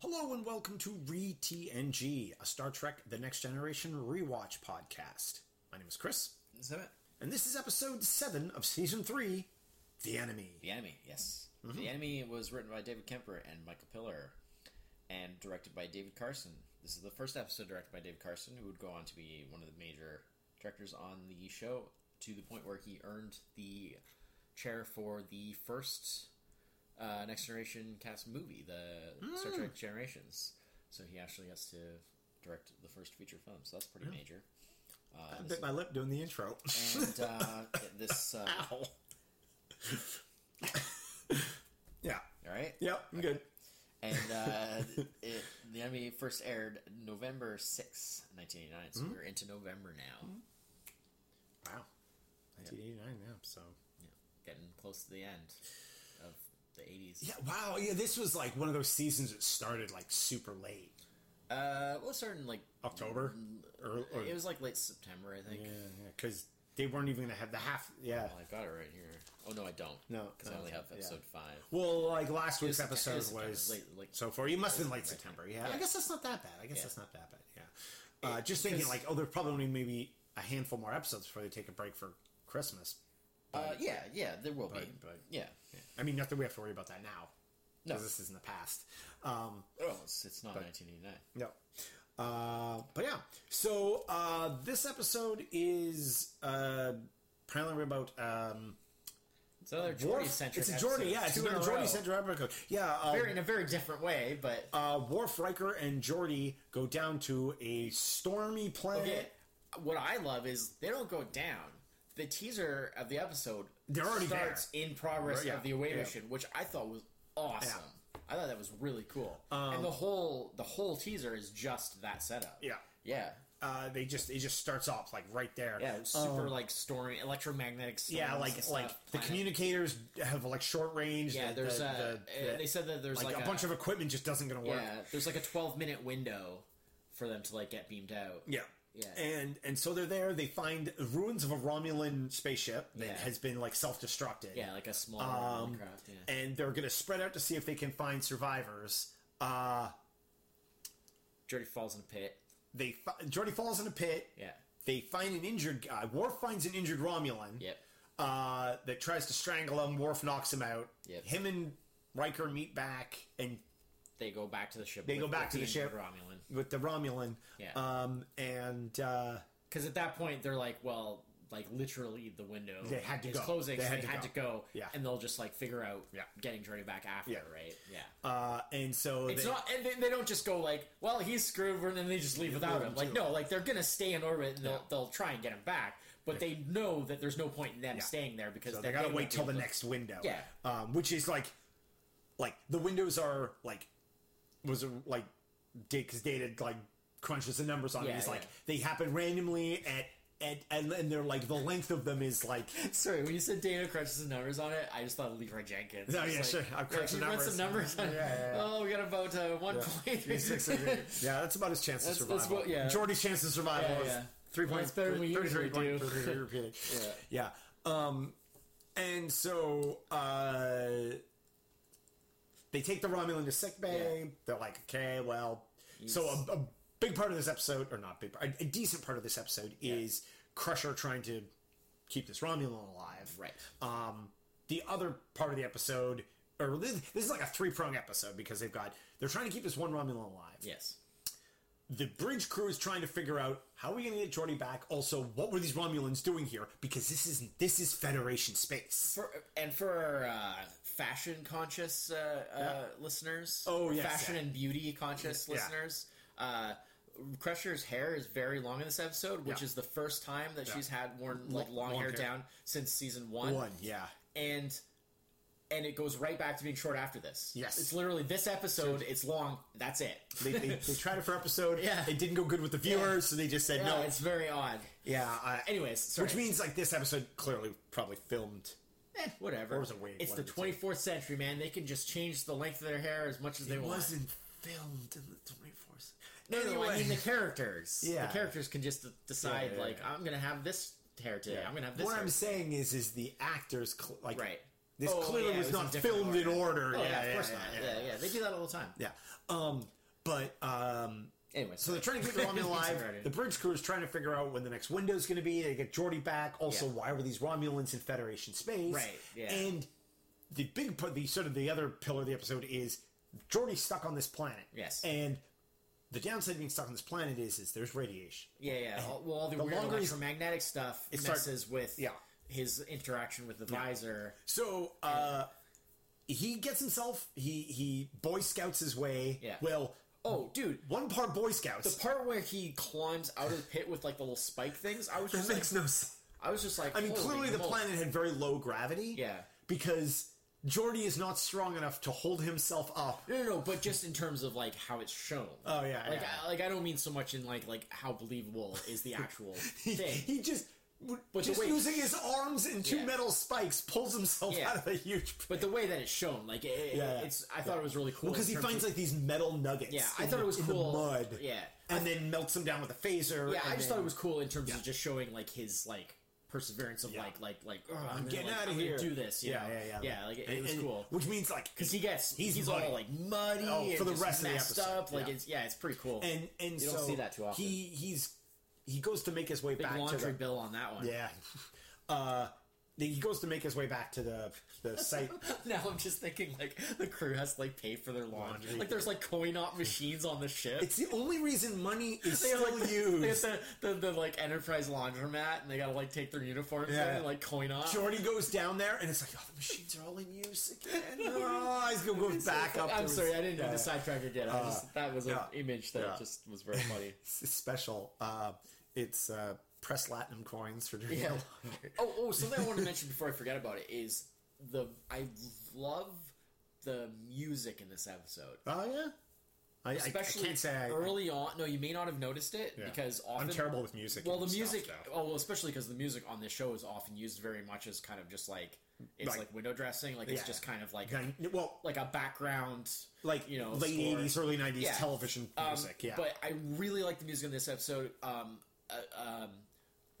Hello and welcome to Re-TNG, a Star Trek The Next Generation rewatch podcast. My name is Chris, Is that it? and this is episode 7 of season 3, The Enemy. The Enemy, yes. Mm-hmm. The Enemy was written by David Kemper and Michael Piller and directed by David Carson. This is the first episode directed by David Carson, who would go on to be one of the major directors on the show to the point where he earned the chair for the first uh, Next Generation cast movie, the Hmm. Star Trek Generations. So he actually gets to direct the first feature film, so that's pretty major. Uh, I bit my lip doing the intro. and uh, this, uh, Ow. yeah. all right? Yep, I'm good. And uh, it, the enemy first aired November 6, 1989. Hmm? So we're into November now. Wow. 1989 now, so. Yeah, getting close to the end of the 80s. Yeah, wow. Yeah, this was like one of those seasons that started like super late. Uh, well, starting like October? Or, or, it was like late September, I think. yeah, yeah, because they weren't even to have the half. Yeah. Oh, I got it right here. Oh no, I don't. No, because I only have yeah. episode five. Well, like last week's episode was was, late- like- so far. You must have been late Right. September. Yeah. Yeah. I guess that's not that bad. I guess Yeah. that's not that bad. Yeah. Uh, just thinking, like, oh, there's probably only maybe a handful more episodes before they take a break for Christmas. Uh, yeah, yeah, there will be. But- but- yeah. I mean, not that we have to worry about that now. No. Because this is in the past. Um, Oh, it's, it's not But- 1989. no. Uh, but yeah. So uh, this episode is uh, primarily about. Um, It's another Geordi centric. It's a Geordi, yeah. It's two in a a Geordi centric episode. Yeah. Uh, Very, in a very different way, but uh, Worf, Riker, and Geordi go down to a stormy planet. Okay, what I love is they don't go down. The teaser of the episode They're already starts in progress yeah, of the away yeah. mission, which I thought was awesome. I thought that was really cool. Um, and the whole the whole teaser is just that setup. Yeah. yeah, Uh, they just it just starts off like right there. yeah. Super like stormy, electromagnetic. Yeah, like like the planet. communicators have like short range. Yeah, the- there's the- a. the- uh, they said that there's like, like, a, bunch of equipment just doesn't gonna work. yeah. There's like a 12 minute window for them to like get beamed out. Yeah. Yeah. And and so they're there. They find ruins of a Romulan spaceship that Yeah. has been like self destructed. Yeah, like a small Um, craft. Yeah. And they're gonna spread out to see if they can find survivors. Uh, Geordi falls in a pit. they fi- Geordi falls in a pit. Yeah. They find an injured guy. Worf finds an injured Romulan. Yep. uh, that tries to strangle him. Worf knocks him out. Yep. Him and Riker meet back and They go back to the ship. They with- go back to the ship. Romulan. with the Romulan. Yeah. Um, and uh, Because at that point they're like, well, like literally the window They had to is go. closing, They so had they to had go. to go. Yeah. and they'll just like figure out Yeah. getting Geordi back after, Yeah. right? Yeah. uh, and so It's they, not, and they, they don't just go like, "Well, he's screwed," and then they just leave without him. Like, no, like they're gonna stay in orbit, and they'll, they'll try and get him back, but they know that there's no point in them Yeah. staying there because so they gotta wait till the to- next window. Yeah. Um, which is like, like the windows are like was a, like because Data like crunches the numbers on it. Yeah, He's like they happen randomly at. at and, and they're like the length of them is like Sorry, when you said Data crunches the numbers on it, I just thought of Leroy Jenkins. Oh, It's yeah, like, sure. I've crunched yeah, the he runs numbers. some numbers. On, Yeah, yeah, yeah. Oh, we got about uh, one point. yeah, that's about his chance of That's- survival. that's what- yeah. Geordi's chance of survival Yeah, yeah. three Well, points. better than we 33 usually point- do. 33 repeating. Yeah. Yeah. Um, and so uh, they take the Romulan to sick bay. Yeah. They're like, okay, well. So a, a big part of this episode, or not big, part, a, a decent part of this episode is Crusher trying to keep this Romulan alive. Right. Um, the other part of the episode, or this, this is like a three prong episode because they've got they're trying to keep this one Romulan alive yes. the bridge crew is trying to figure out how are we going to get Geordi back. Also, what were these Romulans doing here? Because this is this is Federation space. For, and for uh, fashion conscious uh, uh, listeners, Oh, yes, fashion yeah. and beauty conscious Yeah. listeners, uh, Crusher's hair is very long in this episode, which Yeah. is the first time that Yeah. she's had worn like long, long hair, hair. down since season one. One, yeah, and and it goes right back to being short after this. Yes. it's literally this episode. It's long. That's it. they, they, they tried it for episode. Yeah. it didn't go good with the viewers, Yeah. so they just said yeah, no. it's very odd. yeah. Uh, Anyways, sorry. which means like this episode clearly probably filmed. Eh, whatever. Or was it it's the of the two? 24th century, man. They can just change the length of their hair as much as they want. It want. wasn't filmed in the twenty fourth. No, no, I mean the characters. Yeah. the characters can just decide Yeah, yeah, like. I'm gonna have this hair today. I'm gonna have this. What hair I'm saying is, is the actors cl- like Right. This Oh, clearly was, was not different filmed in order. order. Oh, yeah, yeah, of course not. Yeah, Yeah, yeah, they do that all the time. yeah. Um, but um, Anyway, so they're trying to keep the Romulan alive. The bridge crew is trying to figure out when the next window is going to be. They get Geordi back. Also, Yeah. why were these Romulans in Federation space? Right, yeah. And the big the sort of the other pillar of the episode is Geordi's stuck on this planet. Yes. And the downside of being stuck on this planet is, is there's radiation. Yeah, yeah. Well, all the, The weird longer electromagnetic stuff It start- messes with Yeah. his interaction with the visor. So uh, he gets himself. He he Boy Scouts his way. Yeah. Well, Oh, dude. one part Boy Scouts. The part where he climbs out of the pit with like the little spike things, I was that just like, makes no sense. I was just like, I mean, clearly the moly. planet had very low gravity. Yeah. Because Geordi is not strong enough to hold himself up. No, no, no, but just in terms of like how it's shown. Oh, yeah, like yeah. I, like I don't mean so much in like like how believable is the actual He, thing. he just. But just way- using his arms and two Yeah. metal spikes pulls himself Yeah. out of a huge. But the way that it's shown, like it, Yeah, it's, I thought it was really cool because in he finds of- like these metal nuggets. Yeah, I thought the- it was in cool. Mud. Yeah, and then melts them down with a phaser. yeah. I just then- thought it was cool in terms of just showing like his like perseverance of like like like oh, I'm I'm, gonna, getting like, out of I'm here. do this. Yeah, yeah, yeah. yeah. Like it, And- it was cool Which means like because he gets He's he's, muddy. all like muddy Oh, for the rest of the episode, up. Like it's yeah, it's pretty cool. and and You so don't see that too often. He he's he goes to make his way Big back to laundry the bill on that one. yeah. Uh, he goes to make his way back to the the site. Now I'm just thinking like the crew has to like pay for their laundry. Like there's like coin op machines on the ship. It's the only reason money is they have, still like, They have the, the, the like enterprise laundromat and they gotta like take their uniforms Yeah. and like coin op. Geordi goes down there and it's like, oh, the machines are all in use again. Oh, he's gonna go back up. I'm sorry, I didn't mean yeah. to sidetrack again. I just that was an yeah. image that Yeah. just was very funny. It's special. Uh, it's uh, press latinum coins for doing Yeah. Oh, oh, something I want to mention before I forget about it is the I love the music in this episode. Oh yeah. I, Especially I, can't say I, early on. No, you may not have noticed it Yeah. because often I'm terrible with music. Well, the music. though. Oh, well, especially because the music on this show is often used very much as kind of just like it's Like- like, window dressing. Like it's just kind of like well, like a background. like you know, late. '80s, early '90s Yeah. television Um, music. Yeah, But I really like the music in this episode. Um, uh, um,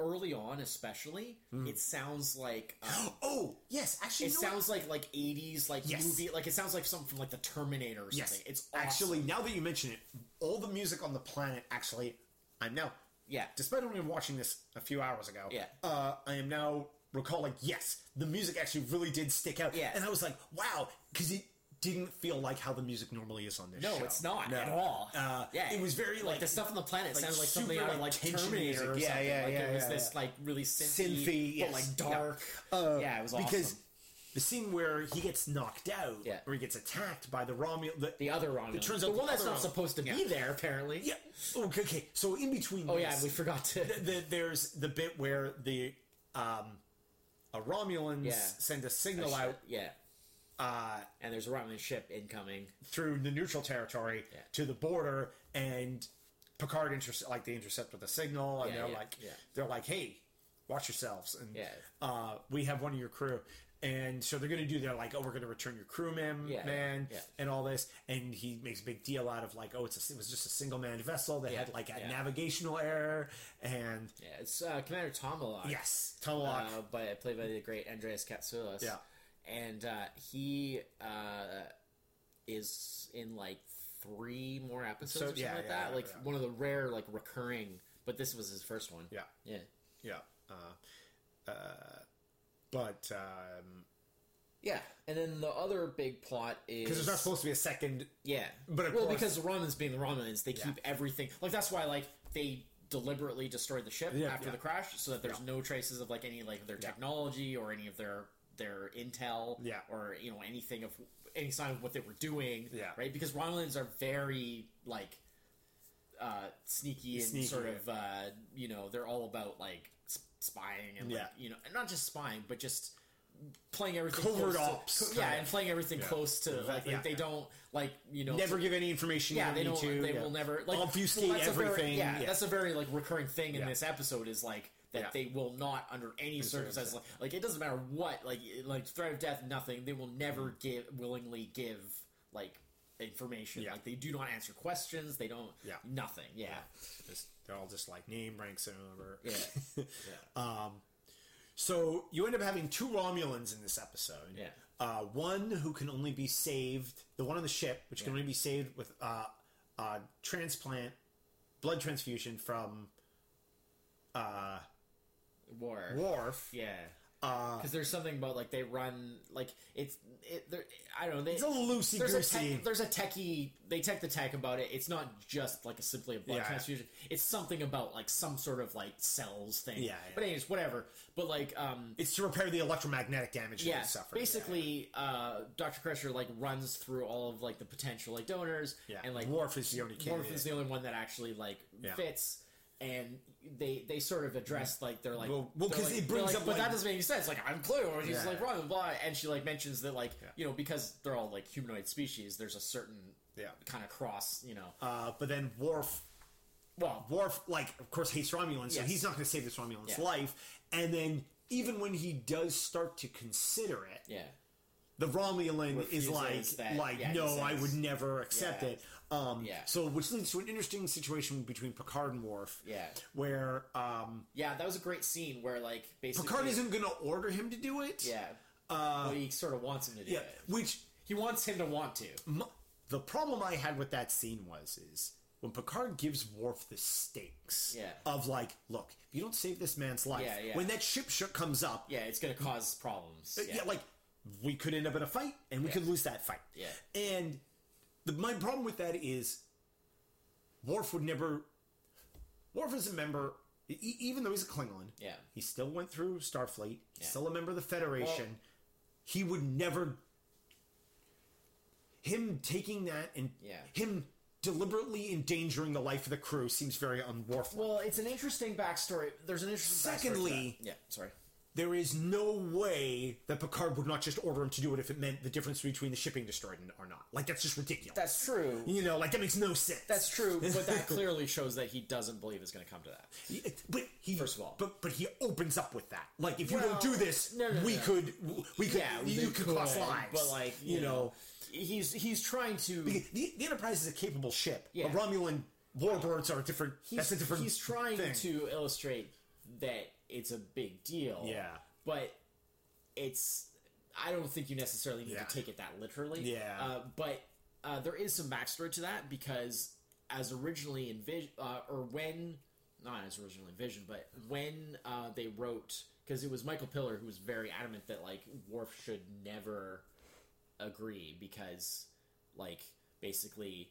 early on, especially, Hmm. it sounds like. Um, oh yes, actually, It know what? sounds like like eighties like Yes. movie like it sounds like something from like the Terminator or something. yes. It's awesome. actually now that you mention it, all the music on the planet actually, I'm now, yeah despite only watching this a few hours ago, Yeah. uh, I am now recalling. Yes, the music actually really did stick out. Yeah. and I was like, wow, because it didn't feel like how the music normally is on this no show. it's not No. at all. Uh, yeah, it was very like, like the stuff on the planet like sounded like something super, out of like, Terminator or Yeah, something. yeah, like yeah, it was yeah, this yeah. like really synthy, synthy, yes. but like Yeah. dark. Uh, yeah, it was because the scene where he gets knocked out, Yeah. or he gets attacked by the Romulan, the, The other Romulan, It turns the out the one that's not Romulan- supposed to be Yeah. there apparently. yeah. Okay, okay. So in between, Oh yeah, we forgot to. the, the, there's the bit where the um, a Romulans Yeah. send a signal out yeah, uh, and there's a Romulan ship incoming. through the neutral territory Yeah. to the border, and Picard intercept like they intercept with a signal, and Yeah, they're yeah, like, they're like, hey, watch yourselves, and uh, we have one of your crew. And so they're going to do. They're like, "Oh, we're going to return your crewman, Yeah, man, yeah. and all this." And he makes a big deal out of like, "Oh, it's a, it was just a single man vessel that Yeah, had like a navigational error." And Yeah, it's uh, Commander Tomalak. yes, Tomalak, uh, by played by the great Andreas Katsulas. Yeah. And uh, he uh, is in like three more episodes So- or something yeah, like yeah, that. Like yeah. one of the rare like recurring, but this was his first one. yeah, yeah, yeah. Uh, uh, but um, yeah. And then the other big plot is because there's not supposed to be a second Yeah, But well, course- because the Romans being the Romans, they keep everything. Like that's why like they deliberately destroyed the ship after the crash, so that there's no traces of like any like their technology or any of their their intel, Yeah. or you know anything of any sign of what they were doing, Yeah. right? Because Romulans are very like uh, sneaky and Sneaky, sort yeah. of uh, you know they're all about like spying and like, you know and not just spying but just playing everything Covert close to- ops, yeah, kinda. and playing everything Yeah. close to like, Yeah. like they don't like you know never give any information. yeah, you they need don't. to. They yeah. will never like obfuscate that's a very- everything. yeah, yeah. that's a very like recurring thing in Yeah. this episode is like that Yeah. they will not under any circumstances like, like it doesn't matter what like like threat of death nothing they will never give willingly give like information. Yeah. like they do not answer questions they don't Yeah. nothing yeah Just- they're all just like name ranks and whatever. yeah, Um, So you end up having two Romulans in this episode. Yeah. Uh, one who can only be saved, the one on the ship, which can only be saved with uh, uh, transplant, blood transfusion from uh, War. Worf. Yeah. Uh, Because there's something about like they run like it's it. I don't know. They, it's a loosey there's a goosey. there's a techie. They tech the tech about it. It's not just like a simply a blood Yeah. transfusion. It's something about like some sort of like cells thing. Yeah, yeah. But anyways, whatever. But like um. It's to repair the electromagnetic damage Yeah, they suffered. basically, uh, Doctor Crusher like runs through all of like the potential like donors, Yeah. and like Worf is the only Worf is the only one that actually like Yeah. fits, and they they sort of address like they're like Well- well, like- it brings like, up, but that doesn't make any sense. Like I'm Clue, and he's Yeah. like blah blah blah, and she like mentions that like you know because they're all like humanoid species, there's a certain Yeah. kind of cross, you know. Uh, but then Worf Well, Worf, like, of course, hates Romulans, so he's not going to save this Romulan's Yeah. life. And then, even when he does start to consider it, yeah, the Romulan is like, that- like, yeah, no, I would never accept Yeah. it. Um, Yeah. So, which leads to an interesting situation between Picard and Worf, yeah, where um, yeah. That was a great scene where like basically Picard isn't going to order him to do it. yeah, Uh, but he sort of wants him to do yeah. it. Which He wants him to want to. m- the problem I had with that scene was is when Picard gives Worf the stakes Yeah. of like, look, if you don't save this man's life, Yeah, yeah. when that ship ship comes up, Yeah, it's going to cause problems. Uh, yeah. like we could end up in a fight and we Yeah. could lose that fight. Yeah. And the, my problem with that is Worf would never. Worf is a member, e- even though he's a Klingon. Yeah. He still went through Starfleet. He's Yeah. still a member of the Federation. Well- he would never. Him taking that and Yeah. him deliberately endangering the life of the crew seems very unworthwhile. Well, it's an interesting backstory. There's an interesting. Secondly- yeah, sorry. There is no way that Picard would not just order him to do it if it meant the difference between the shipping destroyed and- or not. Like that's just ridiculous. That's true. you know, like that makes no sense. That's true, but that clearly shows that he doesn't believe it's going to come to that. But he First of all. but but he opens up with that. Like if you don't do this, no, no, we no. could we could Yeah, you could cost lives. but like you, know, he's he's trying to. the, the Enterprise is a capable ship. Yeah. The Romulan warbirds are a different. He's, that's a different. he's trying thing. to illustrate that it's a big deal. Yeah. but it's. I don't think you necessarily need Yeah. to take it that literally. Yeah. uh, but uh, there is some backstory to that because as originally envisioned, uh, or when not as originally envisioned, but when uh, they wrote because it was Michael Piller who was very adamant that like Worf should never agree because like basically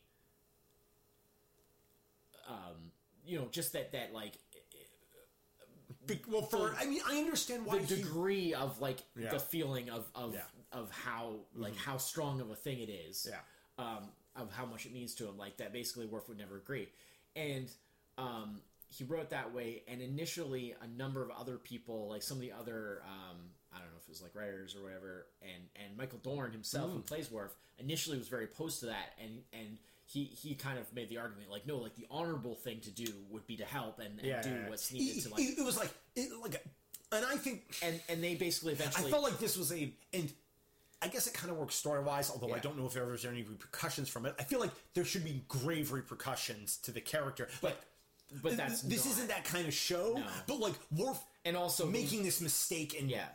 um you know just that that like Be- well, for I mean, I understand why the he- degree of like Yeah. the feeling of of Yeah. of how like how strong of a thing it is Yeah. um of how much it means to him like that basically Worf would never agree and um he wrote that way and initially a number of other people like some of the other um I don't know if it was like writers or whatever and and Michael Dorn himself who plays Worf initially was very opposed to that and and he he kind of made the argument like no like the honorable thing to do would be to help and, and yeah, do yeah, yeah. what's needed It- to like it, it was like it, like, a, and I think and and they basically eventually. I felt like this was a and I guess it kind of works story wise, although I don't know if there was any repercussions from it. I feel like there should be grave repercussions to the character, but. but that's this not. isn't that kind of show. No. But like Worf and also making this mistake and yeah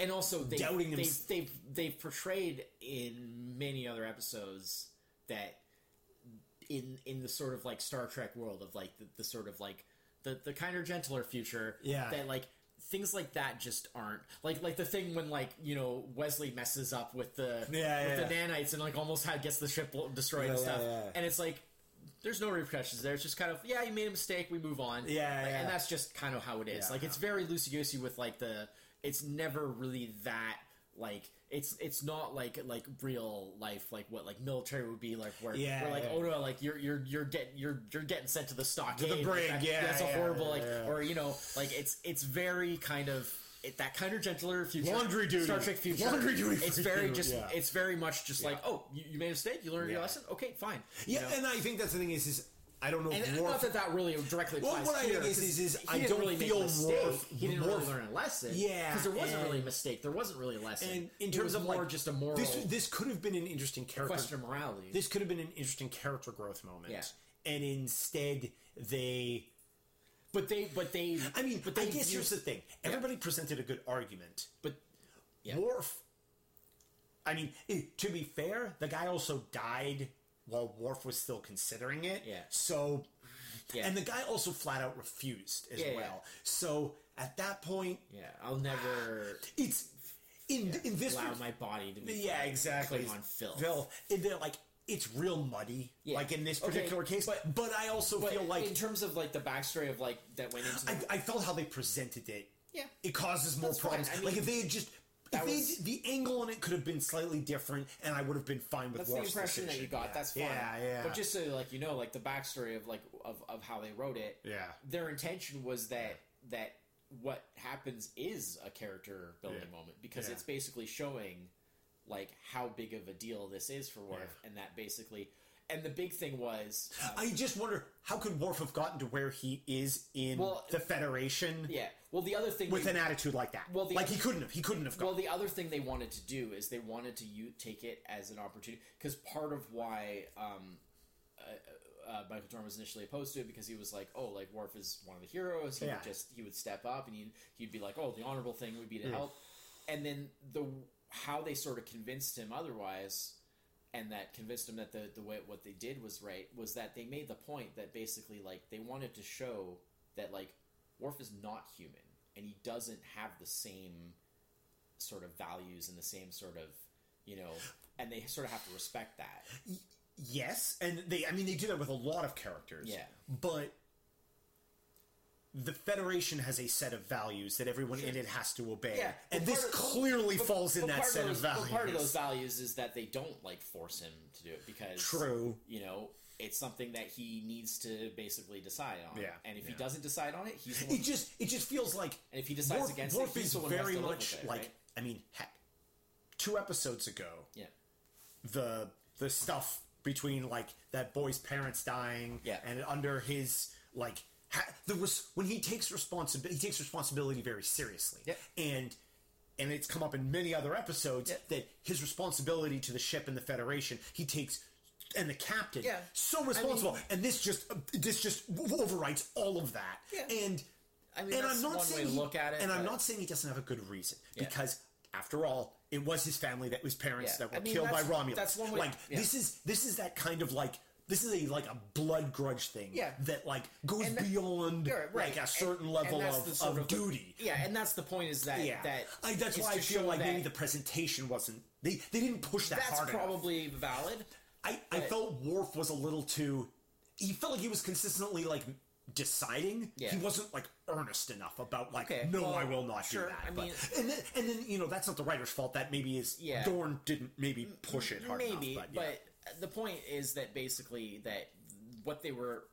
and also they, Doubting they, him- they've they've portrayed in many other episodes that in in the sort of like Star Trek world of like the, the sort of like the the kinder gentler future Yeah. that like things like that just aren't like like the thing when like you know Wesley messes up with the Yeah, with yeah, the nanites and like almost had gets the ship destroyed and Yeah, yeah, stuff yeah. and it's like there's no repercussions there. It's just kind of yeah, you made a mistake. We move on. Yeah, Like, and that's just kind of how it is. Like it's very loosey goosey with like the. It's never really that like it's it's not like like real life like what like military would be like where Yeah, where like yeah. oh no like you're you're you're getting you're you're getting sent to the stockade. The brig, that- yeah, that's a yeah, horrible like or you know like it's it's very kind of it, that kind of gentler future. Laundry duty. Star Trek future. Laundry duty it's very you, just it's very much just like oh you, you made a mistake you learned your lesson? Okay fine. You yeah, know? and I think that's the thing is is I don't know And if not that that really directly Well, applies what I here. think is- is- I don't really feel. Worf- He didn't Worf- really learn a lesson. Yeah, because there wasn't really a mistake. There wasn't really a lesson. and in terms of more like just a moral this this could have been an interesting character question of morality. this could have been an interesting character growth moment Yeah. and instead they but they, but they, I mean, but I they guess here's the thing. Everybody presented a good argument. but yeah. Worf. I mean, eh, to be fair, the guy also died while Worf was still considering it. Yeah. So, Yeah. and the guy also flat out refused as Yeah, yeah. well. So at that point, yeah, I'll never it's in in this allow my body to be yeah exactly Klingon filth. Filth. And they're like it's real muddy, Yeah. like in this Okay, particular case. but- But I also But feel like in terms of like the backstory of like that went into the, I, I felt how they presented it. Yeah. it causes more That's problems. I like if they had just. That they, was- the angle on it could have been slightly different, and I would have been fine with that's the impression that you got. Yeah. That's fine. Yeah, yeah. But just so like you know, like the backstory of like of, of how they wrote it. Yeah. Their intention was that that what happens is a character building Yeah. moment because Yeah. it's basically showing like how big of a deal this is for Worf, Yeah. and that basically. And the big thing was, um, I just wonder how could Worf have gotten to where he is in Well, the Federation yeah. Well, the other thing with they- an attitude like that. Well, the like other- he couldn't have. He couldn't have Gone. Well, the other thing they wanted to do is they wanted to u- take it as an opportunity because part of why um, uh, uh, Michael Dorn was initially opposed to it because he was like, "Oh, like Worf is one of the heroes. He Yeah. would just he would step up and he'd he'd be like, "Oh, the honorable thing would be to help." And then the how they sort of convinced him otherwise, and that convinced him that the the way what they did was right was that they made the point that basically like they wanted to show that like Worf is not human and he doesn't have the same sort of values and the same sort of you know and they sort of have to respect that yes, and they. I mean, they do that with a lot of characters. Yeah. but the Federation has a set of values that everyone in it has to obey. yeah and this of- clearly but- falls in that set of, of, values. part of those values is that they don't like force him to do it because True. you know it's something that he needs to basically decide on Yeah, and if he doesn't decide on it he's It just it just feels like and if he decides Worf, against Worf it he's is the one very much it, like right? I mean, heck, two episodes ago, yeah the the stuff between like that boy's parents dying, Yeah. and under his like ha- there was when he takes responsibility, he takes responsibility very seriously, Yeah. and. And it's come up in many other episodes Yeah. that his responsibility to the ship and the Federation, he takes, and the captain, Yeah. so responsible. mean- and this just this just overwrites all of that. Yeah. And I mean, and that's I'm not one saying way to he- look at it, And I'm not saying he doesn't have a good reason Yeah. because, after all, it was his family that was parents Yeah. that were I mean, killed by Romulus. that's one way- Like yeah. this is this is that kind of like this is a like a blood grudge thing. Yeah. that like goes that- beyond right. like a certain and level that's of, the of the- duty. yeah and that's the point is that Yeah, that I, that's why I feel like that maybe the presentation wasn't they they didn't push that that's hard enough. probably valid I, I felt Worf was a little too. He felt like he was consistently like deciding. Yeah. He wasn't like earnest enough about like, Okay, no, well, I will not sure, do that. I But- mean- and then and then you know that's not the writer's fault. That maybe is Yeah. Dorn didn't maybe push it hard maybe enough. But, yeah. but the point is that basically that what they were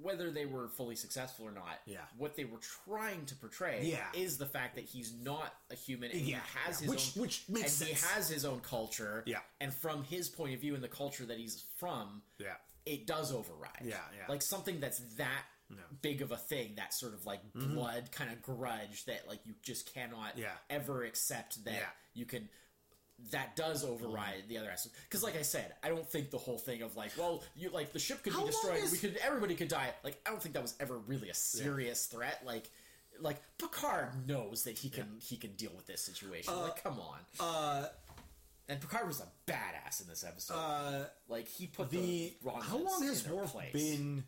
whether they were fully successful or not Yeah. what they were trying to portray Yeah. is the fact that he's not a human and Yeah, he has his which- own which makes and he has his own culture Yeah. and from his point of view and the culture that he's from Yeah. it does override Yeah, yeah. like something that's that big of a thing that sort of like blood kind of grudge that like you just cannot Mm-hmm. Yeah. ever accept that Yeah. you can that does override the other aspects. Because like i said i don't think the whole thing of like well you like the ship could How be destroyed is- we could everybody could die. Like i don't think that was ever really a serious threat. Like like picard knows that he can he can deal with this situation. Like come on. uh, and picard was a badass in this episode. uh, like he put the the, Romulans how long has in their Worf been?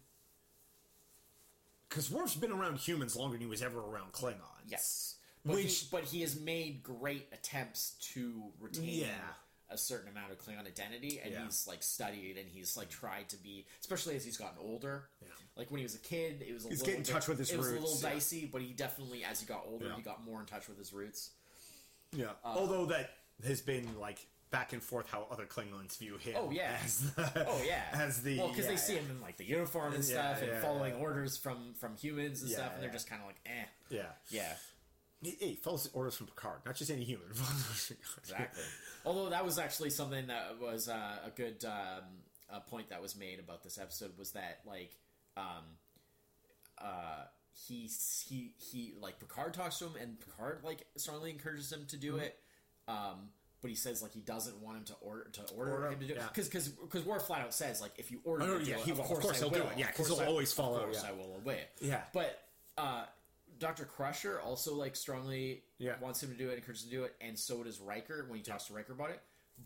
Because Worf's been around humans longer than he was ever around Klingons. Yes, but Which- he, but he has made great attempts to retain Yeah. a certain amount of Klingon identity, and Yeah. he's like studied and he's like tried to be, especially as he's gotten older. Yeah. Like when he was a kid, it was a He's little getting bit- touch with his It was a roots, little dicey, but he definitely, as he got older, he got more in touch with his roots. Yeah. Uh, Although that has been like back and forth how other Klingons view him. Oh, yeah. As the, Oh yeah, As the well because yeah, they see him in like the uniform and Yeah, stuff, and yeah, following yeah. orders from from humans and stuff, and they're just kind of like, eh, Yeah. yeah. He, follows orders from Picard, not just any human. Exactly. Although that was actually something that was uh, a good um, a point that was made about this episode was that like um, uh, he he he like Picard talks to him and Picard like strongly encourages him to do Mm-hmm. it. Um, but he says like he doesn't want him to order to order, Order, him to do it because because because Worf flat out says like if you order Oh, him to yeah, do it, he of will- of course, course he'll will. do it, yeah, because he'll I- always follow, Of course yeah. I will obey it. Yeah. but uh, Doctor Crusher also like strongly Yeah. wants him to do it, encourages him to do it, and so does Riker when he talks to Riker about it.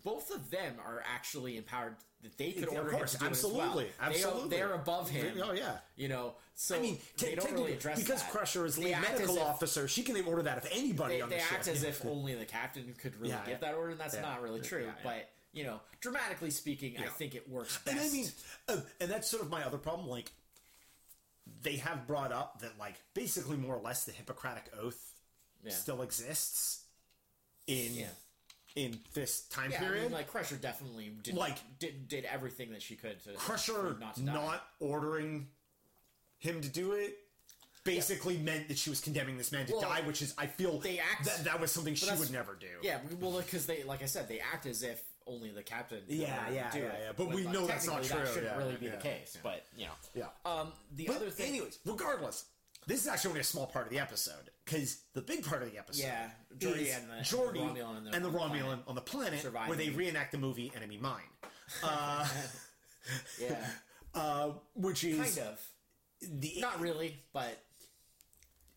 Both of them are actually empowered that they could order him to do absolutely, it as well. Absolutely. they are above him. Oh yeah. You know, so I mean, they don't really address because that. Crusher is They lead act as medical if- officer. She can order that if anybody They, on they the act ship. as if only the captain could really Yeah, give that order, and that's Yeah. not really true. But you know, dramatically speaking, I think it works best. And I mean, uh, and that's sort of my other problem. Like, they have brought up that, like, basically more or less the Hippocratic Oath Yeah. still exists in Yeah. in this time yeah, I period. mean, like Crusher definitely did, Like- did did everything that she could to Crusher not not, to die. ordering him to do it basically meant that she was condemning this man to Well, die, which is I feel they act- that that was something she would never do. Yeah, well, because they, like I said, they act as if only the captain. Yeah, yeah, do yeah, it. yeah, but we like, know that's not technically, That true, shouldn't yeah, really be yeah, the case, yeah. but you know. Yeah. Um, the But other thing, anyways, regardless, this is actually only a small part of the episode because the big part of the episode, Yeah, is and the- Geordi and the Romulan and the- and the on the Romulan planet on the planet surviving. where they reenact the movie Enemy Mine, uh, yeah, uh, which is kind of, the not really, but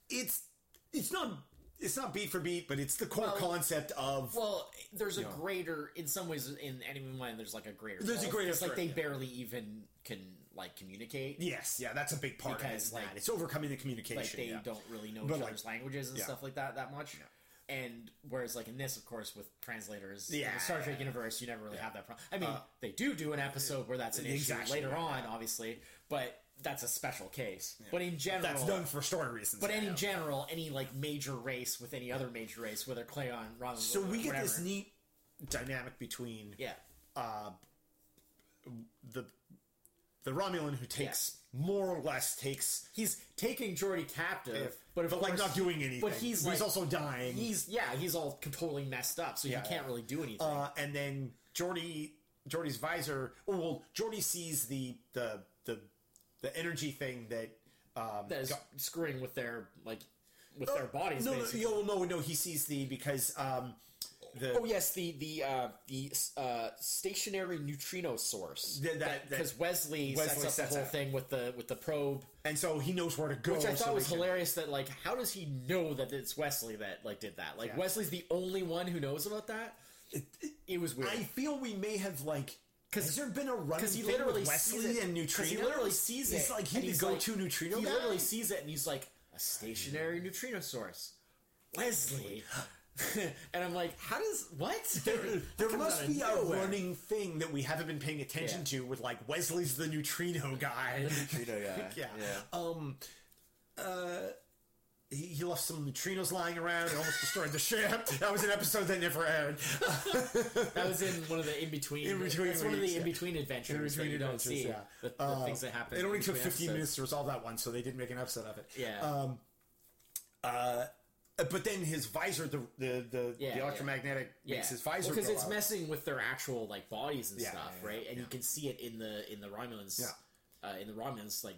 it's it's not it's not beat for beat, but it's the core Well- concept of well, there's a Yeah. greater. In some ways, in Enemy Mine, there's like a greater. There's a greater It's like they yeah. barely even can like communicate. yes, yeah, that's a big part Because, of it. like- that. it's overcoming the communication. like they yeah. don't really know But, each like, other's languages and yeah. stuff like that that much. And whereas, like in this, of course, with translators, in Yeah, the Star Trek universe, you never really have that problem. I mean, Uh, they do do an episode where that's an issue later on, obviously, but that's a special case. But in general, That's done for story reasons. But yeah, in yeah. general, any like major race with any other major race, whether Klingon, Romulan, whatever. so we get whatever, this neat dynamic between yeah, uh, the the Romulan who takes more or less takes, he's taking Geordi captive, but but like not doing anything. But he's like, also dying. he's yeah, he's all totally messed up, so Yeah, he can't yeah. really do anything. uh, and then Geordi Geordi's visor. Oh well, Geordi sees the the the the energy thing that um, that is got- screwing with their like with their bodies. No, no, basically. no, no, no. He sees the because um, the Oh yes, the the uh, the uh, stationary neutrino source. Th- that- because Wesley, Wesley sets up sets the whole up. thing with the with the probe, and so he knows where to go. which I thought they was can- hilarious. That like, how does he know that it's Wesley that like did that? Like Yeah. Wesley's the only one who knows about that. It, was weird. I feel we may have like. Has there been a run? because he thing literally with Wesley and Because he literally sees it. He's like and he he's the like- go-to neutrino He guy. literally sees it, and he's like a stationary neutrino source, Wesley. and I'm like, how does what? There, there must be a running thing that we haven't been paying attention Yeah. to with like Wesley's the neutrino guy. neutrino guy. yeah. Yeah. Um. Uh. He, he left some neutrinos lying around and almost destroyed the ship. That was an episode that never aired. That was in one of the in between. In-between That's one of the in between adventures In-between you don't adventures, see. yeah. The, the Uh, things that happen. It only in took between 15 episodes. minutes to resolve that one, so they didn't make an episode of it. Yeah. Um, uh, but then his visor, the the the, Yeah, the electromagnetic Yeah, makes his visor because go it's out. messing with their actual like bodies and Yeah, stuff, yeah, right? And yeah. you can see it in the in the Romulans, Yeah. uh, in the Romulans like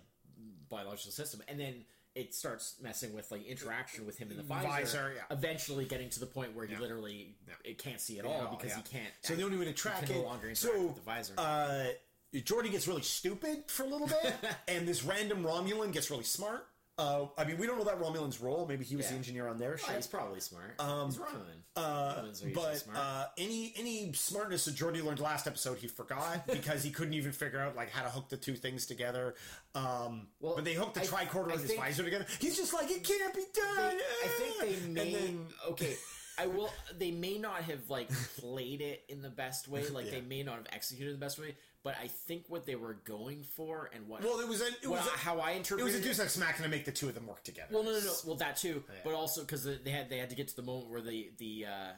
biological system, and then it starts messing with like interaction with him in the visor. Visor, yeah. Eventually, getting to the point where he Yeah. literally it can't see at Yeah, all oh, because he can't. So the only way to track it. no longer interact so with the visor. uh, Geordi gets really stupid for a little bit, and this random Romulan gets really smart. Uh, I mean, we don't know that Romulan's role. Maybe he was the engineer on their Oh, ship. he's probably smart. Um, he's Romulan. Uh, Romulans are usually but smart. uh, any any smartness that Geordi learned last episode, he forgot because he couldn't even figure out like how to hook the two things together. Um, Well, but they hooked the I- tricorder I and his think- visor together. He's just like, it can't be done. I think they may. then- okay, I will. They may not have like played it in the best way. Like they may not have executed it the best way. But I think what they were going for and what well, it was a, it was a, how I interpreted it interpreted was a Deus Ex Machina to make the two of them work together. Well, no, no, no. Well, that too, Yeah. but also because they had they had to get to the moment where the the uh,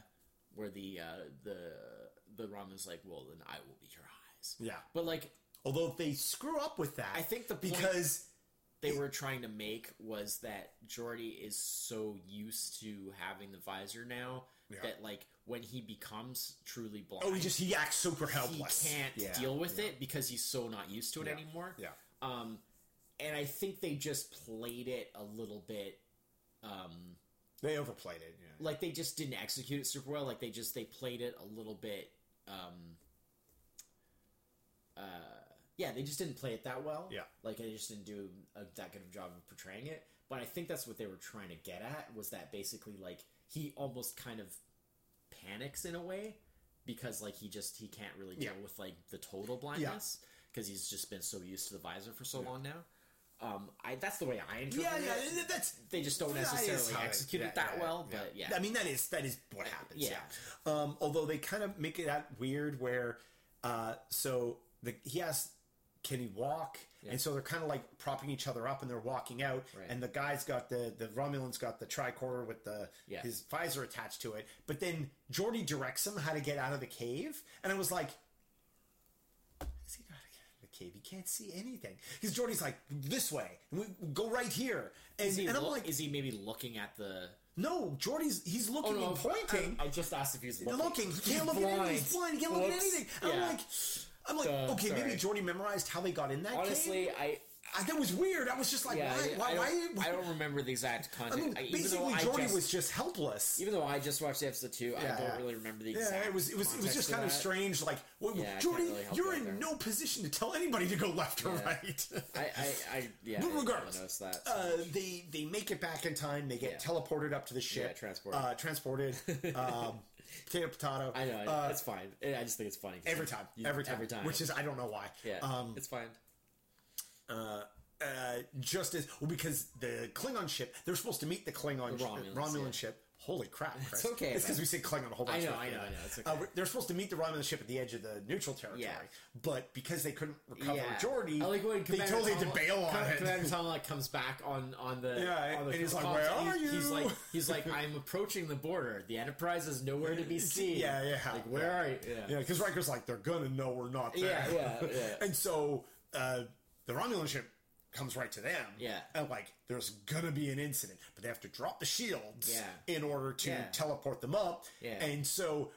where the uh, the the Ramon's like, well, then I will be your eyes. Yeah. But like Although they screw up with that, I think the point- because they were trying to make was that Geordi is so used to having the visor now Yeah. that like when he becomes truly blind, oh, he just he acts super helpless. he can't Yeah, deal with yeah. it because he's so not used to it Yeah. anymore. Yeah. Um, and I think they just played it a little bit. Um, They overplayed it. Yeah. like they just didn't execute it super well. Like they just they played it a little bit. Um, uh, yeah, they just didn't play it that well. Yeah. like they just didn't do a, that good of a job of portraying it. But I think that's what they were trying to get at was that basically like he almost kind of panics in a way because like he just he can't really deal Yeah. with like the total blindness because he's just been so used to the visor for so long now. Um, I that's the way I interpret Yeah, it. yeah, that's They just don't necessarily it- execute yeah, it that yeah, well, but yeah. I mean that is that is what happens. Yeah. Yeah. Um, although they kind of make it that weird where, uh, so the he asks, can he walk? And so they're kind of like propping each other up, and they're walking out. Right. And the guy's got the the Romulan's got the tricorder with the Yeah. his visor attached to it. But then Geordi directs him how to get out of the cave, and I was like, "How's he got to get out of the cave? He can't see anything." Because Geordi's like, "This way, and we go right here." And, Is he, and I'm loo- like, is he maybe looking at the? "No, Geordi's he's oh, looking Oh no, and pointing." I, I just asked if he's looking. looking. He can't look at anything. He's blind. He can't look at anything. And I'm Yeah. like, I'm like, okay, sorry. maybe Geordi memorized how they got in that game. Honestly, cave. I I, that was weird. I was just like, yeah, why? I, why? I, don't, why? I don't remember the exact I context. mean, I- basically, I Geordi just, was just helpless. even though I just watched the episode two, I don't really remember the exact. Yeah, it was. It was. It was just kind of strange. Like, well, Yeah, Geordi, really you're in there. no position to tell anybody to go left or Yeah. right. I, I, I yeah. But I regardless, that. so uh, they they make it back in time. They get Yeah. teleported up to the ship. Yeah, transported. Uh, transported. um, potato, potato. I know Uh, it's fine. I just think it's funny every time. you- every time. Every time. Which is I don't know why. yeah, Um, it's fine. uh, uh, just as well because the Klingon ship they're supposed to meet the Klingon The sh- Romulans, Romulan yeah. ship. Holy crap! Chris. okay, It's because we say Klingon a whole bunch. I know, of I know. I know, it's Uh, they're supposed to meet the Romulan ship at the edge of the neutral territory, Yeah. but because they couldn't recover Yeah, Geordi, I like when they Commander totally had to bail on Com- it. Commander Tomalak comes back on on the Yeah, on the and he's like, comms, "Where and are he's, He's you?" like he's like I'm approaching the border. The Enterprise is nowhere to be seen. Yeah, yeah. Like where yeah. are you? Yeah, because Riker's like, they're gonna know we're not there. Yeah, yeah, yeah. and so uh, the Romulan ship comes right to them. Yeah. And like, there's gonna be an incident, but they have to drop the shields Yeah. in order to Yeah. teleport them up. Yeah. And so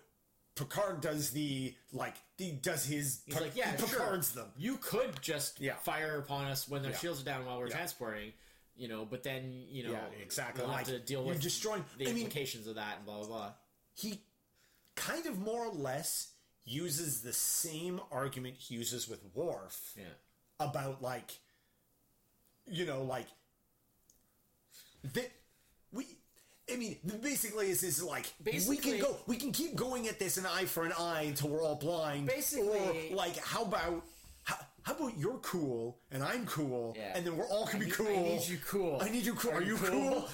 Picard does the like he does his He's like, yeah, he sure. Picards them. You could just Yeah. fire upon us when their Yeah. shields are down while we're transporting, you know. But then you know, Yeah, exactly. We'll Like, have to deal with destroying- the I mean- implications of that and blah blah blah. He kind of more or less uses the same argument he uses with Worf. Yeah, about like you know like that we I mean, basically, it's is like we can go, we can keep going at this an eye for an eye until we're all blind. Basically- or like, how about how, how about you're cool and I'm cool, Yeah. and then we're all can be cool. I need you cool. I need you cool. Are, Are you cool? cool?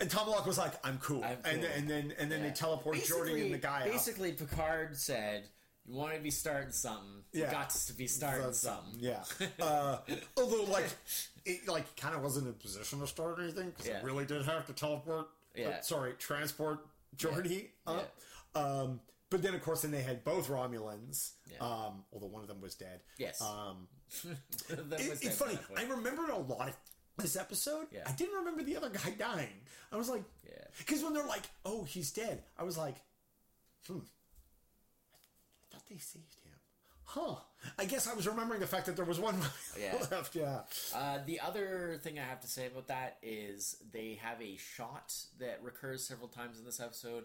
And Tomalak was like, "I'm cool," I'm and then and then and then they Yeah. teleport Geordi and the guy out. Basically, Picard said, "You want to be starting something. Yeah. You got to be starting That's something." Yeah. Uh, although, like, it like kind of wasn't in a position to start anything because Yeah. it really did have to teleport. uh, Yeah. sorry, transport Geordi up. Um, but then, of course, then they had both Romulans. Yeah. Um, although one of them was dead. Yes. Um, it- it's funny. I remembered a lot of this episode. Yeah. I didn't remember the other guy dying. I was like, Yeah. because when they're like, "Oh, he's dead," I was like, "Hmm." They saved him. Huh. I guess I was remembering the fact that there was one Yeah. left. Yeah. Uh, the other thing I have to say about that is they have a shot that recurs several times in this episode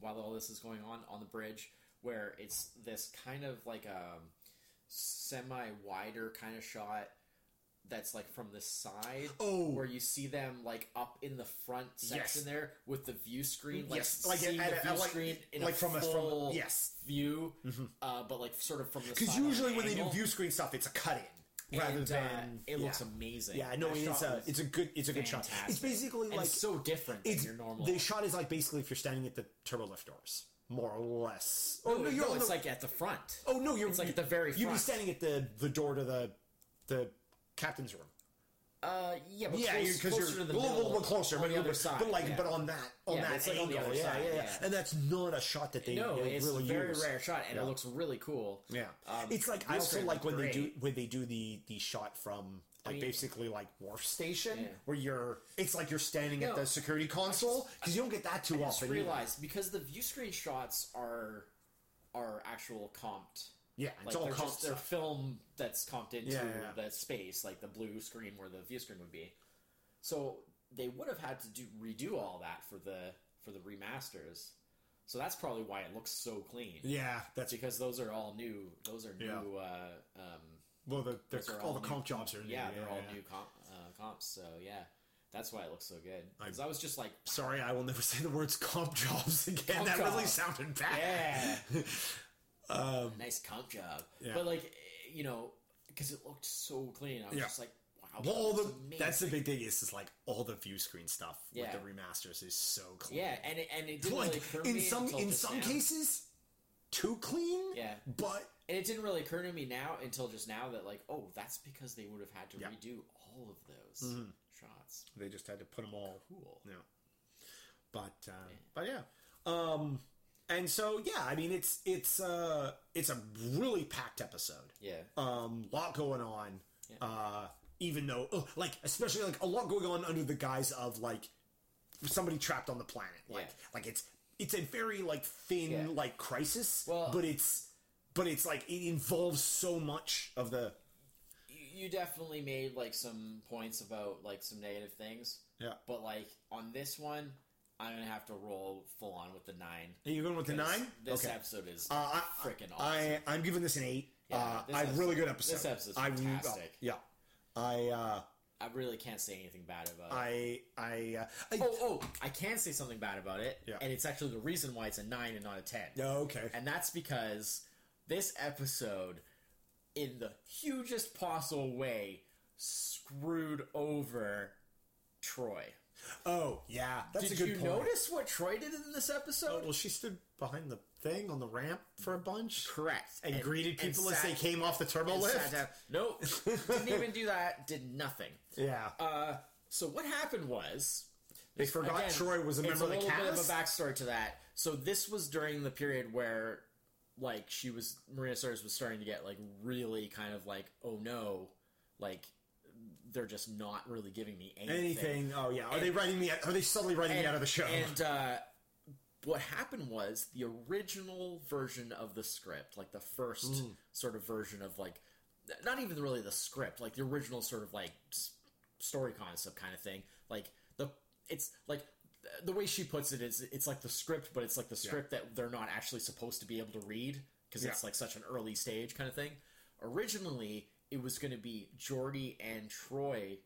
while all this is going on on the bridge, where it's this kind of like a semi wider kind of shot that's like from the side Oh. where you see them like up in the front section Yes. there with the view screen like Yes, like seeing at- the view like- screen in like a from a- from- full yes. view uh, but like sort of from the Because usually when they do view screen stuff, it's a cut in rather And, uh, than it yeah. looks amazing. Yeah, no, it's a it's a good it's a good shot. It's fantastic. basically And like it's so different than it's your normal. the shot is like basically if you're standing at the turbo lift doors, more or less. Oh no, you're on it's the- like at the front. oh no, you're it's like at the very You'd be standing at the the door to the the captain's room. Uh, yeah, but Yeah, close, because closer you're to a the little, bit little closer, on but the you're- other side. But like, yeah. but on that on Yeah, that it's like on the angle, yeah, side, yeah, yeah. and that's not a shot that they no, they it's really a very use. rare shot, and it looks really cool. Yeah, Um, it's like I also like when looked they do when they do the the shot from like mean- basically like Worf Station Yeah. where you're it's like you're standing at the security console because you don't get that too I just often. either. realized because the view screen shots are are actual comped. Yeah, it's Like all they're comp just they're film that's comped into Yeah, yeah, the space, like the blue screen where the view screen would be. So they would have had to do redo all that for the for the remasters. So that's probably why it looks so clean. Yeah, that's because those are all new. Those are new Yeah. uh, um, Well, the, Those they're, all the new- comp jobs are new. Yeah, they're all new comp, uh, comps. So yeah, that's why it looks so good. Because I was just like, Sorry, I will never say the words comp jobs again. Comp that really sounded bad. yeah, nice comp job. yeah. But like, you know, because it looked so clean, I was Yeah. just like, wow. Well, all the amazing. that's the big thing is, is like all the view screen stuff Yeah. with the remasters is so clean. yeah, and it, and it didn't like really in me some in some now. cases, too clean. Yeah. but And it didn't really occur to me now until just now that like, oh, that's because they would have had to Yeah. redo all of those Mhm. shots. they just had to put them all. Cool. Yeah, but uh, but yeah, um, and so yeah, I mean it's it's uh it's a really packed episode. Yeah. um, lot going on. Yeah. Uh, even though, oh, like, especially like a lot going on under the guise of like somebody trapped on the planet. Like, Yeah. like it's it's a very like thin Yeah. like crisis, Well- but it's but it's like it involves so much of the You, you definitely made like some points about like some negative things, yeah. but like on this one, I'm gonna have to roll full on with the nine. Are you going with the nine? This okay. episode is Uh, I, freaking awesome. I I'm giving this an eight. Yeah, uh, this I episode- really good episode. this episode's I, fantastic. yeah, I uh, I really can't say anything bad about it. I I, uh, I oh, oh, I can say something bad about it, Yeah. and it's actually the reason why it's a nine and not a ten. oh, okay. And that's because this episode, in the hugest possible way, screwed over Troi. Oh yeah, that's did a good you point. notice what Troi did in this Oh, episode? well, she stood behind the thing on the ramp for a bunch Correct. and, greeted and people as they came off the turbo and lift. Nope. didn't even do that. Did nothing. Yeah, Uh, so what happened was they forgot again, Troi was a member a of the little bit of cast. a backstory to that. So this was during the period where, like, she was Marina Sirtis was starting to get like really kind of like, oh no, like they're just not really giving me anything. Anything? Oh yeah. Are And- they writing me? Out, are they subtly writing me out of the show? And uh, what happened was the original version of the script, like the first Mm. sort of version of like, not even really the script, like the original sort of like story concept kind of thing. Like the it's like the way she puts it is it's like the script, but it's like the script that they're not actually supposed to be able to read because it's like such an early stage kind of thing. Originally, it was going to be Geordi and Troi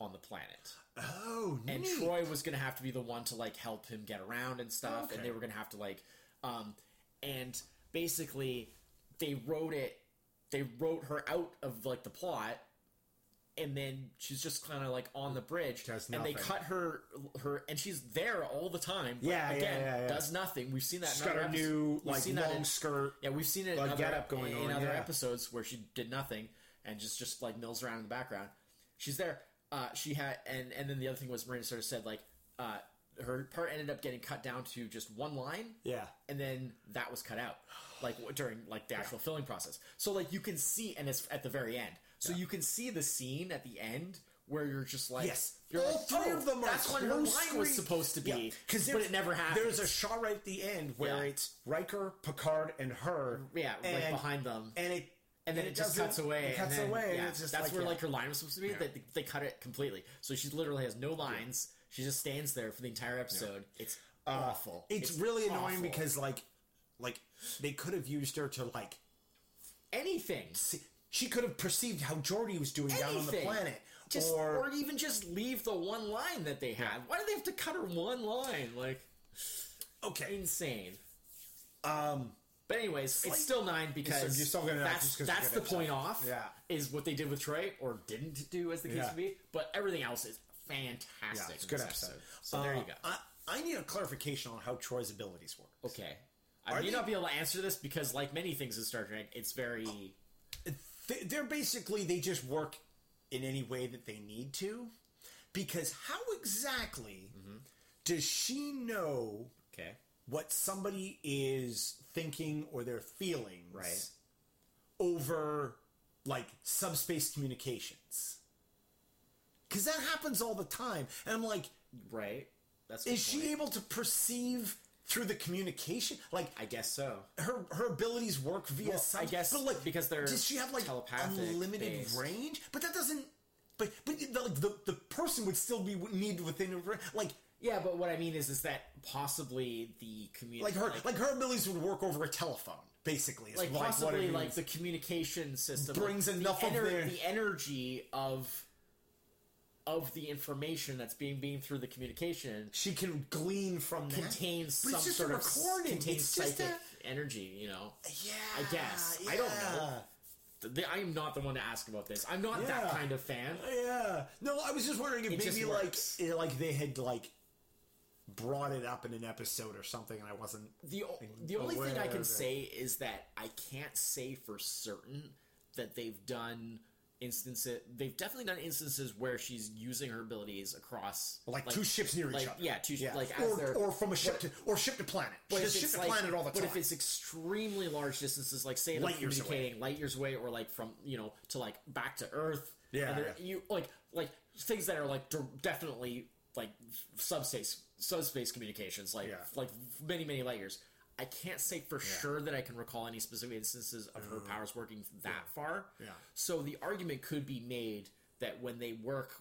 on the planet oh, and. Troi was gonna have to be the one to like help him get around and stuff, Okay. and they were gonna have to like, um, and basically they wrote it, they wrote her out of like the plot, and then she's just kind of like on the bridge, and they cut her her, and she's there all the time. Yeah, yeah, again, yeah, yeah. does nothing. We've seen that. She's got her new like long in- skirt. yeah, we've seen it Like, in other, getup going in on, other yeah. episodes where she did nothing and just just like mills around in the background. She's there. Uh, she had and and then the other thing was Marina sort of said like uh, her part ended up getting cut down to just one line, Yeah. and then that was cut out like during like the actual filming process. So like you can see, and it's at the very end. So you can see the scene at the end where you're just like Yes, you're all like, three oh, of them are that's when her line was supposed to be, because but it never happened. There's a shot right at the end where Yeah. it's Riker, Picard, and her. yeah, like and, behind them. and it and then it it, just cuts away. It cuts then, away. Yeah, and it's just that's like, where yeah. like her line was supposed to be. Yeah. They, they cut it completely, so she literally has no lines. She just stands there for the entire episode. It's awful. Uh, It's, really annoying because like, like they could have used her to like. anything, See, she could have perceived how Geordi was doing down on the planet, just or, or, even just leave the one line that they have. Why do they have to cut her one line? Like okay. insane. Um, But anyways, it's still nine because You're still that's that's the point off. Yeah. is what they did with Troi or didn't do, as the case Yeah. may be. But everything else is fantastic. yeah, it's a good this episode. So there Uh, you go. I, I need a clarification on how Troi's abilities work. Okay. I Are may they- not be able to answer this because, like many things in Star Trek, it's very. They- They're basically they just work in any way that they need to, because how exactly Mm-hmm. does she know Okay. What somebody is thinking or their feelings Right. over like subspace communications? Because that happens all the time, and I'm like, Right. That's is she able to perceive through the communication? Like, I guess so. her her abilities work via Well, I guess but like because they're does she have like unlimited based. range but that doesn't but but the, like the, the person would still be need within a like Yeah, but what I mean is, is that possibly the community, like her like, her abilities would work over a telephone Basically, is like what possibly it like the communication system Brings like, enough the, of their- the energy of of the information that's being beamed through the communication she can glean from that. contains But some sort of contains It's psychic a- energy. You know, Yeah, I guess. I don't know. I am not the one to ask about this. I'm not that kind of fan. Yeah. No, I was just wondering if It maybe like eh, like they had like brought it up in an episode or something, and I wasn't. The o- the only thing I can say is that I can't say for certain that they've done instances. They've definitely done instances where she's using her abilities across Like, two ships near like, each other. Yeah, two sh- like or, or from a ship to or ship to planet. She But if ship it's to like, planet all the time. but if it's extremely large distances, like say Light like years away. communicating light years away, or like from you know to like back to Earth, Yeah, yeah. you like like things that are like de- definitely like subspace subspace communications, like Yeah. like many many light years. I can't say for sure that I can recall any specific instances of her powers working that far. Mm. Yeah. So the argument could be made that when they work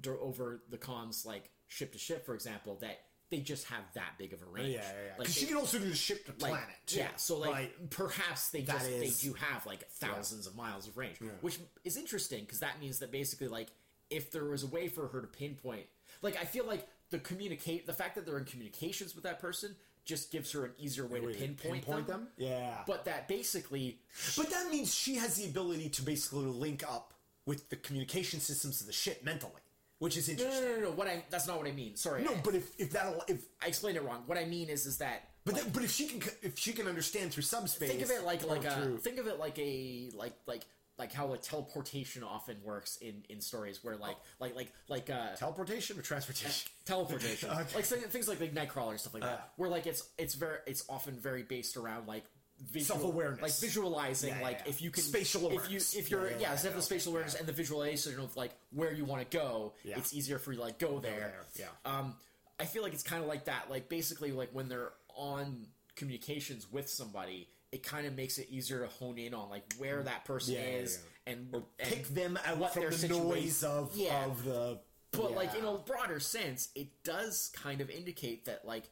d- over the comms, like ship to ship, for example, that they just have that big of a range. yeah, yeah, yeah. Like she can also do ship to like, planet. Too. Yeah, so like Right. perhaps they just is- they do have like thousands of miles of range, which is interesting because that means that basically like if there was a way for her to pinpoint, like I feel like the communicate the fact that they're in communications with that person just gives her an easier way to pinpoint, pinpoint them. them? Yeah. But that basically But that means she has the ability to basically link up with the communication systems of the ship mentally, which is interesting. no, no, no, no. What I that's not what I mean. Sorry, No, I, but if if that if I explained it wrong. What I mean is is that but then, but if she can if she can understand through subspace, think of it like like a through- think of it like a like like like how like teleportation often works in in stories where like like like like uh teleportation or transportation. teleportation Okay. like thing- things like like nightcrawler and stuff like that Uh. where like it's it's very it's often very based around like visual, Self-awareness. like visualizing Yeah, yeah, like yeah. if you can Spatial awareness. if you if you're Yeah, yeah, yeah, instead of the spatial awareness and the visualization of like where you want to go Yeah. it's easier for you to like go there there, um i feel like it's kind of like that like basically like when they're on communications with somebody it kind of makes it easier to hone in on like where mm. that person Yeah, yeah, is and, and pick them out what from their the situation- noise of Yeah. of the. but like in a broader sense, it does kind of indicate that like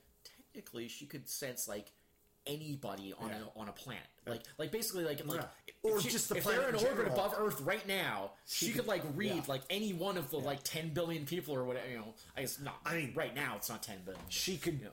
technically she could sense like anybody on Yeah. a on a planet. Like like basically like like Yeah. Or she- just the if they're in in orbit above Earth right now, she, could, could- like read yeah. like any one of the like ten billion people or whatever. You know, I guess not. I mean- right now it's not ten billion. she could you know.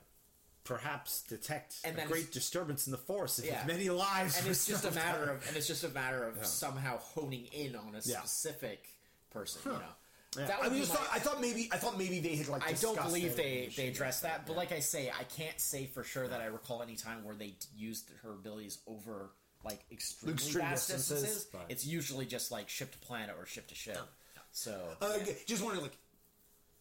Perhaps detect And a great disturbance in the force if Yeah. many lives. and it's just a matter of and it's just a matter of somehow honing in on a Yeah. specific person. You know, Yeah. that I mean, my- thought, I thought maybe I thought maybe they had like. I don't believe they they addressed that, but like I say, I can't say for sure that I recall any time where they used her abilities over like extremely Extreme vast distances, distances. but- It's usually just like ship to planet or ship to ship. So Uh, Just wondering, like,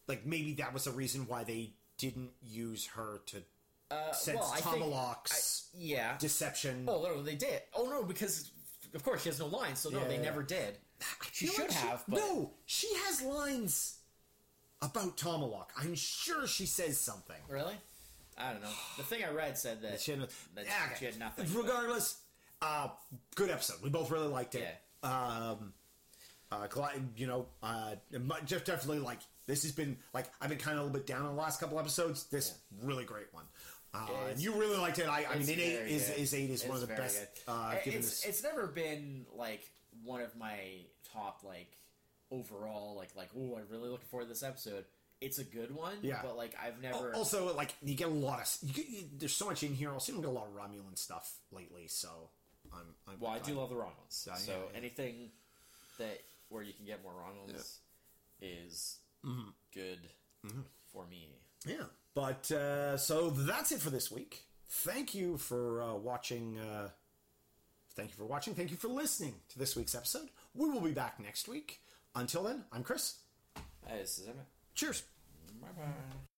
like maybe that was a reason why they didn't use her to Uh, well, Tomalak's yeah. deception. Oh no, they did. Oh no, because of course she has no lines, so no, Yeah, they never did. She should like have, but no, she has lines about Tomalak. I'm sure she says something. really, I don't know. The thing I read said that She had, that Yeah, okay. she had nothing. but- Regardless, uh, good episode. We both really liked it. Yeah. Um, uh, glad, you know, uh, just definitely like this has been like I've been kind of a little bit down on the last couple episodes. This really great one. Uh, and you really liked it. I, I mean, It's an eight is, is eight is one of the best. Uh, it's this. it's never been like one of my top like overall like like oh I'm really looking forward to this episode. It's a good one, Yeah. but like I've never. also like you get a lot of you you, there's so much in here. Also, you get a lot of Romulan stuff lately. So I'm, I'm well, I do love the Romulans, Yeah, so yeah, yeah. anything that where you can get more Romulans is Mm-hmm. good for me. Yeah. But uh, so that's it for this week. Thank you for uh, watching. Uh, thank you for watching. Thank you for listening to this week's episode. We will be back next week. Until then, I'm Chris. Hey, this is Emmett. Cheers. Bye bye.